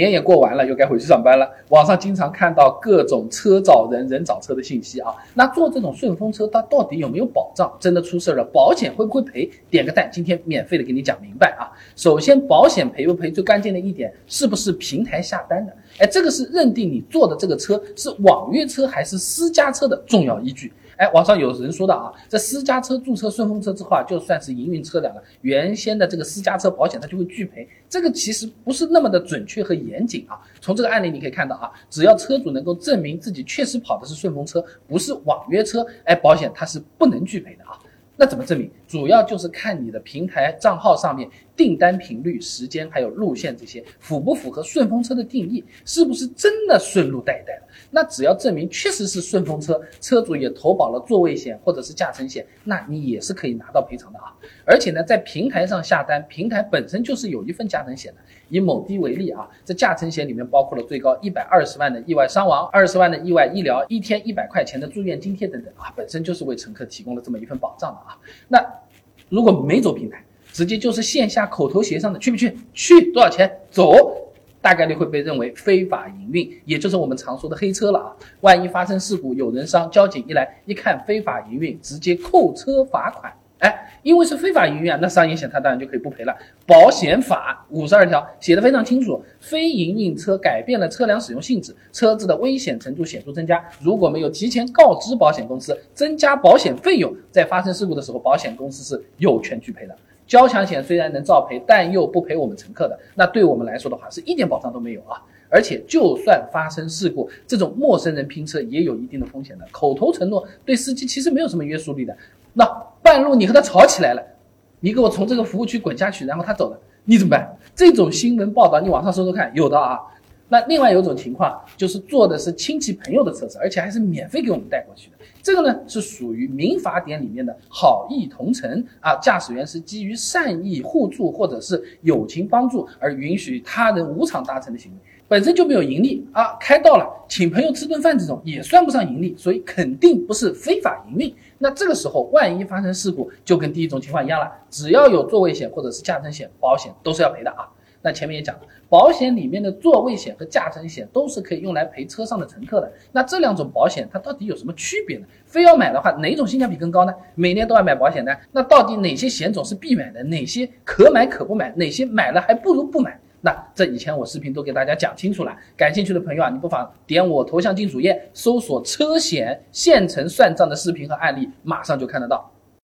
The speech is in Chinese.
年也过完了，又该回去上班了。网上经常看到各种车找人，人找车的信息啊。那做这种顺风车，它到底有没有保障？真的出事了，保险会不会赔？点个赞，今天免费的给你讲明白啊。首先，保险赔不赔，最关键的一点是不是平台下单的？哎，这个是认定你坐的这个车是网约车还是私家车的重要依据。哎，网上有人说的啊，这私家车注册顺风车之后啊，就算是营运车辆了，原先的这个私家车保险它就会拒赔。这个其实不是那么的准确和严谨啊。从这个案例你可以看到啊，只要车主能够证明自己确实跑的是顺风车，不是网约车，哎，保险它是不能拒赔的啊。那怎么证明？主要就是看你的平台账号上面订单频率、时间还有路线这些符不符合顺风车的定义，是不是真的顺路带一带的？那只要证明确实是顺风车，车主也投保了座位险或者是驾乘险，那你也是可以拿到赔偿的啊。而且呢，在平台上下单，平台本身就是有一份驾乘险的。以某滴为例啊，这驾乘险里面包括了最高一百二十万的意外伤亡、二十万的意外医疗、一天一百块钱的住院津贴等等啊，本身就是为乘客提供了这么一份保障的啊。那如果没走平台，直接就是线下口头协商的，去不去？去，多少钱？走，大概率会被认为非法营运，也就是我们常说的黑车了啊。万一发生事故有人伤，交警一来一看非法营运，直接扣车罚款。哎，因为是非法营运啊，那商业险它当然就可以不赔了。保险法五十二条写的非常清楚，非营运车改变了车辆使用性质，车子的危险程度显著增加，如果没有提前告知保险公司，增加保险费用，在发生事故的时候，保险公司是有权拒赔的。交强险虽然能照赔，但又不赔我们乘客的，那对我们来说的话是一点保障都没有啊。而且就算发生事故，这种陌生人拼车也有一定的风险的，口头承诺对司机其实没有什么约束力的。那半路你和他吵起来了，你给我从这个服务区滚下去，然后他走了，你怎么办？这种新闻报道你网上搜搜看，有的啊。那另外有种情况就是坐的是亲戚朋友的车子，而且还是免费给我们带过去的，这个呢是属于民法典里面的好意同乘啊，驾驶员是基于善意互助或者是友情帮助而允许他人无偿搭乘的行为。本身就没有盈利啊，开到了请朋友吃顿饭这种也算不上盈利，所以肯定不是非法营运。那这个时候万一发生事故，就跟第一种情况一样了，只要有座位险或者是驾乘险，保险都是要赔的啊。那前面也讲了，保险里面的座位险和驾乘险都是可以用来赔车上的乘客的。那这两种保险它到底有什么区别呢？非要买的话，哪种性价比更高呢？每年都要买保险的，那到底哪些险种是必买的？哪些可买可不买？哪些买了还不如不买？那这以前我视频都给大家讲清楚了，感兴趣的朋友啊，你不妨点我头像进主页，搜索车险现成算账的视频和案例，马上就看得到。